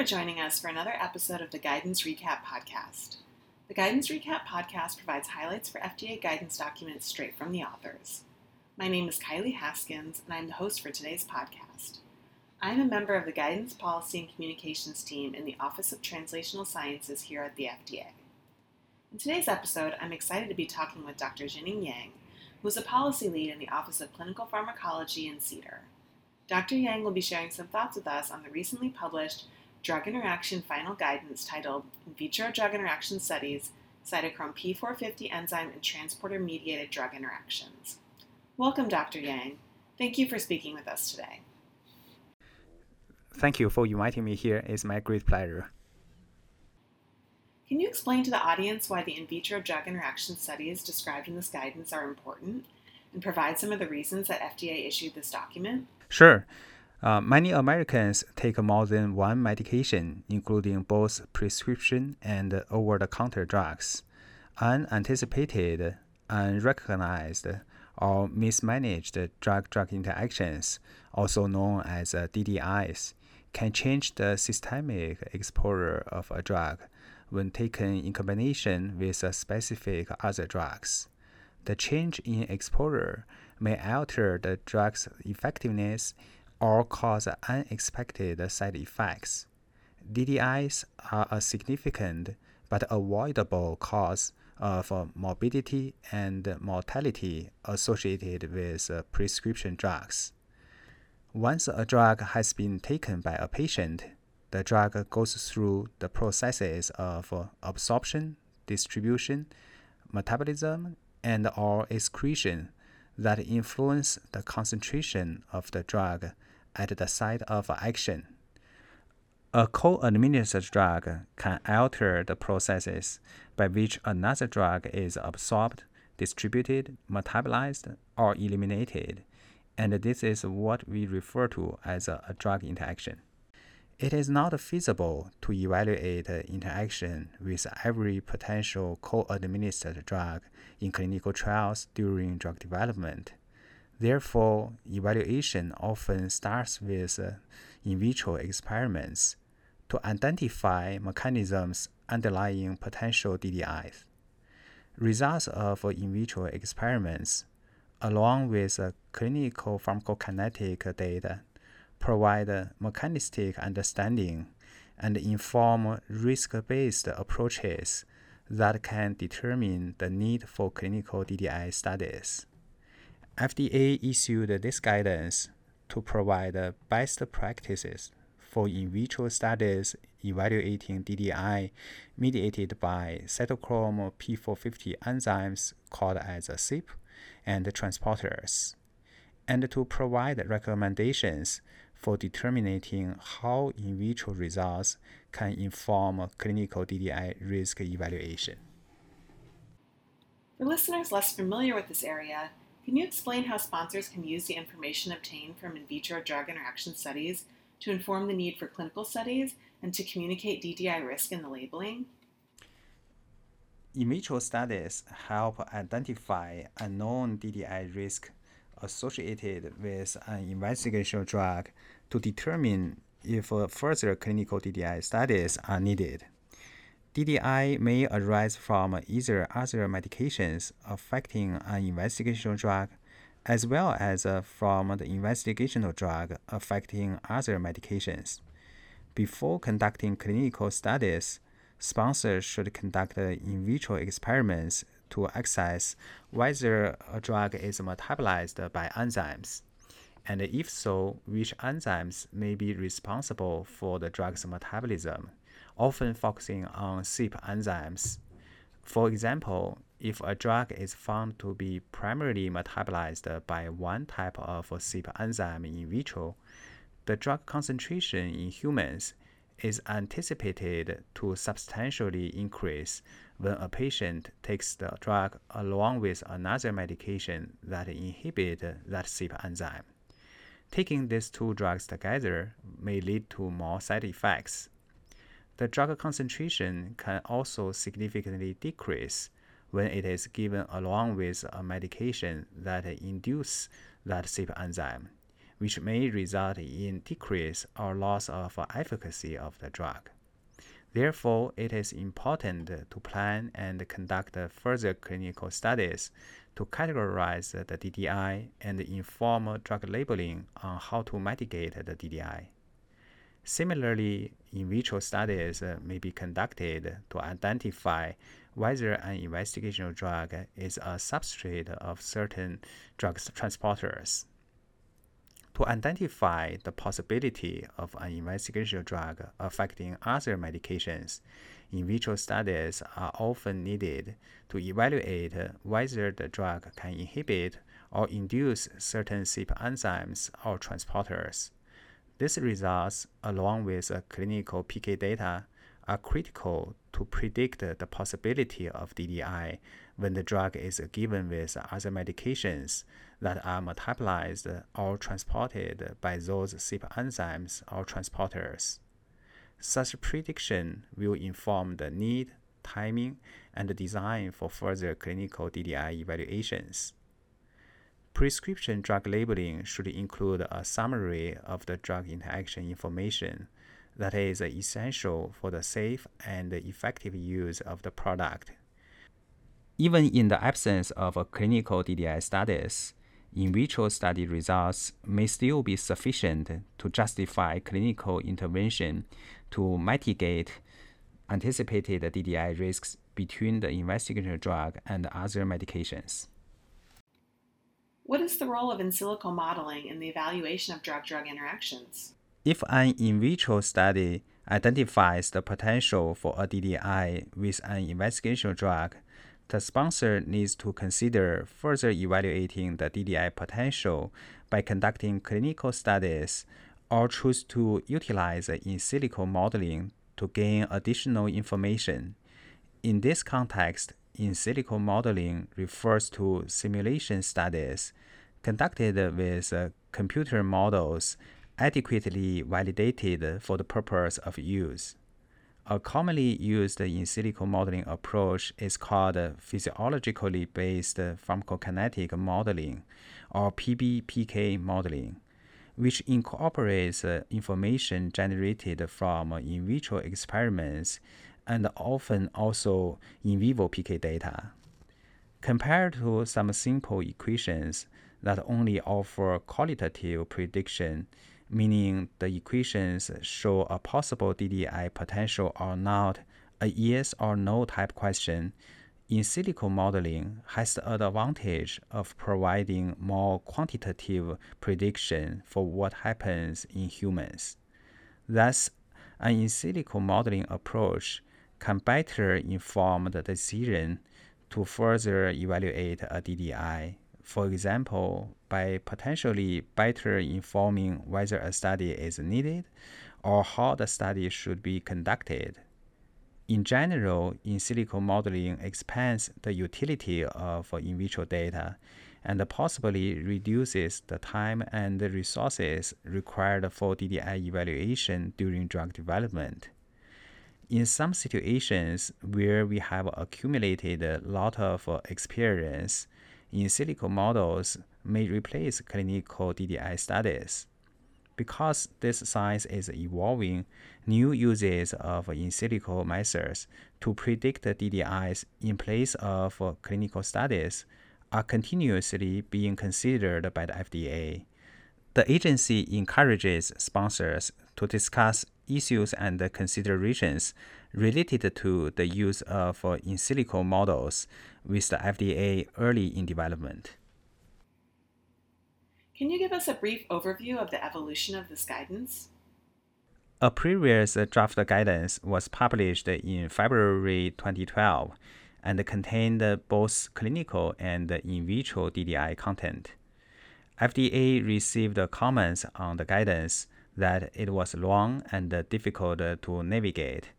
for joining us for another episode of the Guidance Recap Podcast. The Guidance Recap Podcast provides highlights for FDA guidance documents straight from the authors. My name is Kylie Haskins, and I'm the host for today's podcast. I am a member of the Guidance Policy and Communications team in the Office of Translational Sciences here at the FDA. In today's episode, I'm excited to be talking with Dr. Jining Yang, who is a policy lead in the Office of Clinical Pharmacology in CDER. Dr. Yang will be sharing some thoughts with us on the recently published drug interaction final guidance titled In Vitro Drug Interaction Studies Cytochrome P450 Enzyme and Transporter Mediated Drug Interactions. Welcome, Dr. Yang. Thank you for speaking with us today. Thank you for inviting me here. It's my great pleasure. Can you explain to the audience why the in vitro drug interaction studies described in this guidance are important and provide some of the reasons that FDA issued this document? Sure. Uh, many Americans take more than one medication, including both prescription and over the counter drugs. Unanticipated, unrecognized, or mismanaged drug drug interactions, also known as uh, DDIs, can change the systemic exposure of a drug when taken in combination with specific other drugs. The change in exposure may alter the drug's effectiveness or cause unexpected side effects. DDIs are a significant but avoidable cause of morbidity and mortality associated with prescription drugs. Once a drug has been taken by a patient, the drug goes through the processes of absorption, distribution, metabolism, and or excretion that influence the concentration of the drug at the site of action. A co-administered drug can alter the processes by which another drug is absorbed, distributed, metabolized, or eliminated, and this is what we refer to as a, drug interaction. It is not feasible to evaluate interaction with every potential co-administered drug in clinical trials during drug development. Therefore, evaluation often starts with uh, in vitro experiments to identify mechanisms underlying potential DDIs. Results of in vitro experiments, along with uh, clinical pharmacokinetic data, provide mechanistic understanding and inform risk based approaches that can determine the need for clinical DDI studies. FDA issued this guidance to provide best practices for in vitro studies evaluating DDI mediated by cytochrome P450 enzymes called as CYP and transporters, and to provide recommendations for determining how in vitro results can inform clinical DDI risk evaluation. For listeners less familiar with this area, can you explain how sponsors can use the information obtained from in vitro drug interaction studies to inform the need for clinical studies and to communicate DDI risk in the labeling? In vitro studies help identify unknown DDI risk associated with an investigational drug to determine if further clinical DDI studies are needed. DDI may arise from either other medications affecting an investigational drug, as well as uh, from the investigational drug affecting other medications. Before conducting clinical studies, sponsors should conduct in vitro experiments to assess whether a drug is metabolized by enzymes, and if so, which enzymes may be responsible for the drug's metabolism, often focusing on CYP enzymes. For example, if a drug is found to be primarily metabolized by one type of CYP enzyme in vitro, the drug concentration in humans is anticipated to substantially increase when a patient takes the drug along with another medication that inhibit that CYP enzyme. Taking these two drugs together may lead to more side effects. The drug concentration can also significantly decrease when it is given along with a medication that induces that CYP enzyme, which may result in decrease or loss of efficacy of the drug. Therefore, it is important to plan and conduct further clinical studies to categorize the DDI and inform drug labeling on how to mitigate the DDI. Similarly, in vitro studies may be conducted to identify whether an investigational drug is a substrate of certain drug transporters. To identify the possibility of an investigational drug affecting other medications, in vitro studies are often needed to evaluate whether the drug can inhibit or induce certain CYP enzymes or transporters. These results, along with clinical PK data, are critical to predict the possibility of DDI when the drug is given with other medications that are metabolized or transported by those CYP enzymes or transporters. Such prediction will inform the need, timing, and design for further clinical DDI evaluations. Prescription drug labeling should include a summary of the drug interaction information that is essential for the safe and effective use of the product. Even in the absence of clinical DDI studies, in vitro study results may still be sufficient to justify clinical intervention to mitigate anticipated DDI risks between the investigational drug and other medications. What is the role of in silico modeling in the evaluation of drug drug interactions? If an in vitro study identifies the potential for a DDI with an investigational drug, the sponsor needs to consider further evaluating the DDI potential by conducting clinical studies or choose to utilize in silico modeling to gain additional information. In this context, in silico modeling refers to simulation studies conducted with uh, computer models adequately validated for the purpose of use. A commonly used in silico modeling approach is called physiologically based pharmacokinetic modeling, or PBPK modeling, which incorporates uh, information generated from in vitro experiments and often also in vivo PK data. Compared to some simple equations that only offer qualitative prediction, meaning the equations show a possible DDI potential or not, a yes or no type question, in silico modeling has the advantage of providing more quantitative prediction for what happens in humans. Thus, an in silico modeling approach can better inform the decision to further evaluate a DDI for example, by potentially better informing whether a study is needed or how the study should be conducted. In general, in silico modeling expands the utility of in vitro data and possibly reduces the time and the resources required for DDI evaluation during drug development. In some situations where we have accumulated a lot of experience, in silico models may replace clinical DDI studies. Because this science is evolving, new uses of in silico methods to predict DDIs in place of clinical studies are continuously being considered by the FDA. The agency encourages sponsors to discuss issues and considerations related to the use of uh, in silico models with the FDA early in development. Can you give us a brief overview of the evolution of this guidance? A previous draft guidance was published in February 2012 and contained both clinical and in vitro DDI content. FDA received comments on the guidance that it was long and difficult to navigate.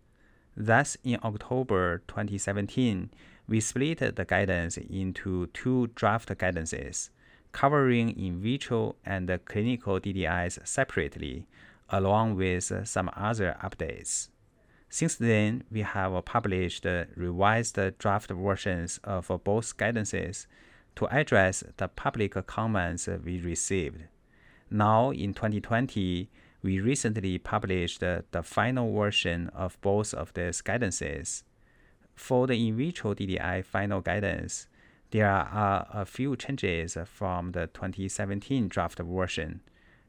Thus, in October 2017, we split the guidance into two draft guidances, covering in vitro and clinical DDIs separately, along with some other updates. Since then, we have published revised draft versions of both guidances to address the public comments we received. Now, in 2020, we recently published the final version of both of these guidances. For the in vitro DDI final guidance, there are a few changes from the 2017 draft version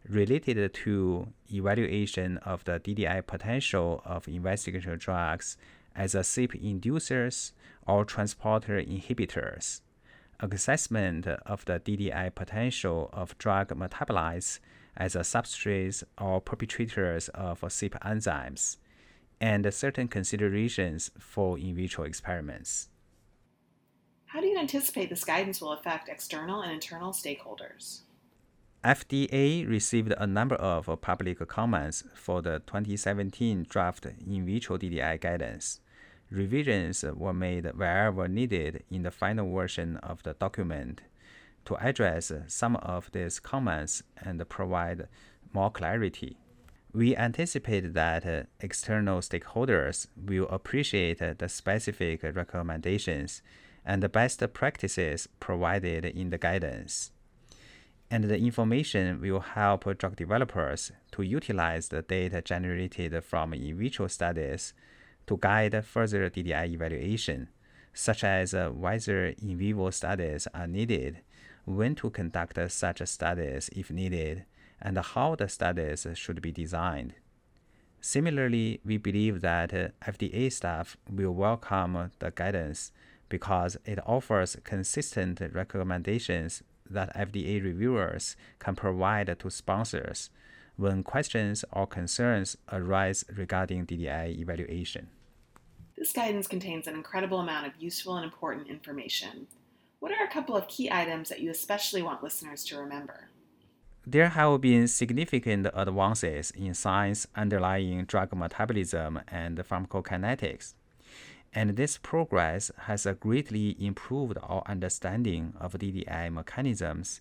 related to evaluation of the DDI potential of investigational drugs as a CYP inducers or transporter inhibitors, assessment of the DDI potential of drug metabolites as a substrates or perpetrators of CYP enzymes, and certain considerations for in vitro experiments. How do you anticipate this guidance will affect external and internal stakeholders? FDA received a number of public comments for the 2017 draft in vitro DDI guidance. Revisions were made wherever needed in the final version of the document to address some of these comments and provide more clarity. We anticipate that external stakeholders will appreciate the specific recommendations and the best practices provided in the guidance and the information will help drug developers to utilize the data generated from in vitro studies to guide further DDI evaluation, such as uh, whether in vivo studies are needed, when to conduct such studies if needed, and how the studies should be designed. Similarly, we believe that FDA staff will welcome the guidance because it offers consistent recommendations that FDA reviewers can provide to sponsors when questions or concerns arise regarding DDI evaluation. This guidance contains an incredible amount of useful and important information. What are a couple of key items that you especially want listeners to remember? There have been significant advances in science underlying drug metabolism and pharmacokinetics and this progress has greatly improved our understanding of DDI mechanisms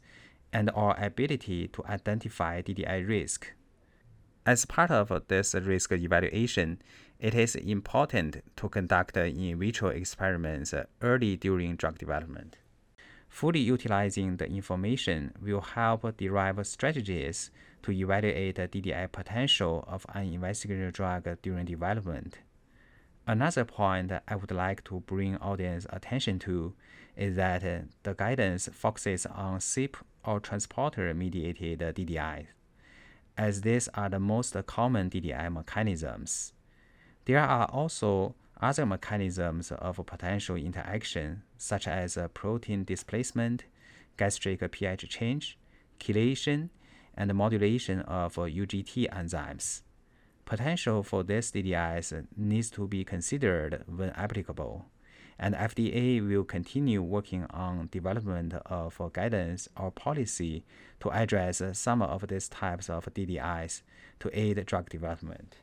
and our ability to identify DDI risk. As part of this risk evaluation, it is important to conduct in vitro experiments early during drug development. Fully utilizing the information will help derive strategies to evaluate the DDI potential of an investigational drug during development. Another point I would like to bring audience attention to is that uh, the guidance focuses on CYP or transporter mediated DDI, as these are the most common DDI mechanisms. There are also other mechanisms of potential interaction, such as uh, protein displacement, gastric pH change, chelation, and modulation of uh, UGT enzymes. Potential for these DDIs needs to be considered when applicable, and FDA will continue working on development uh, of guidance or policy to address some of these types of DDIs to aid drug development.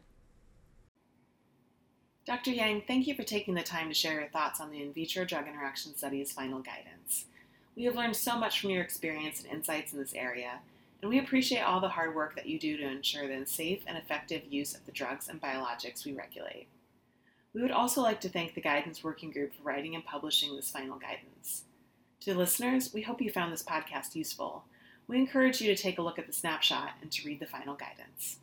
Dr. Yang, thank you for taking the time to share your thoughts on the in vitro drug interaction study's final guidance. We have learned so much from your experience and insights in this area, and we appreciate all the hard work that you do to ensure the safe and effective use of the drugs and biologics we regulate. We would also like to thank the Guidance Working Group for writing and publishing this final guidance. To listeners, we hope you found this podcast useful. We encourage you to take a look at the snapshot and to read the final guidance.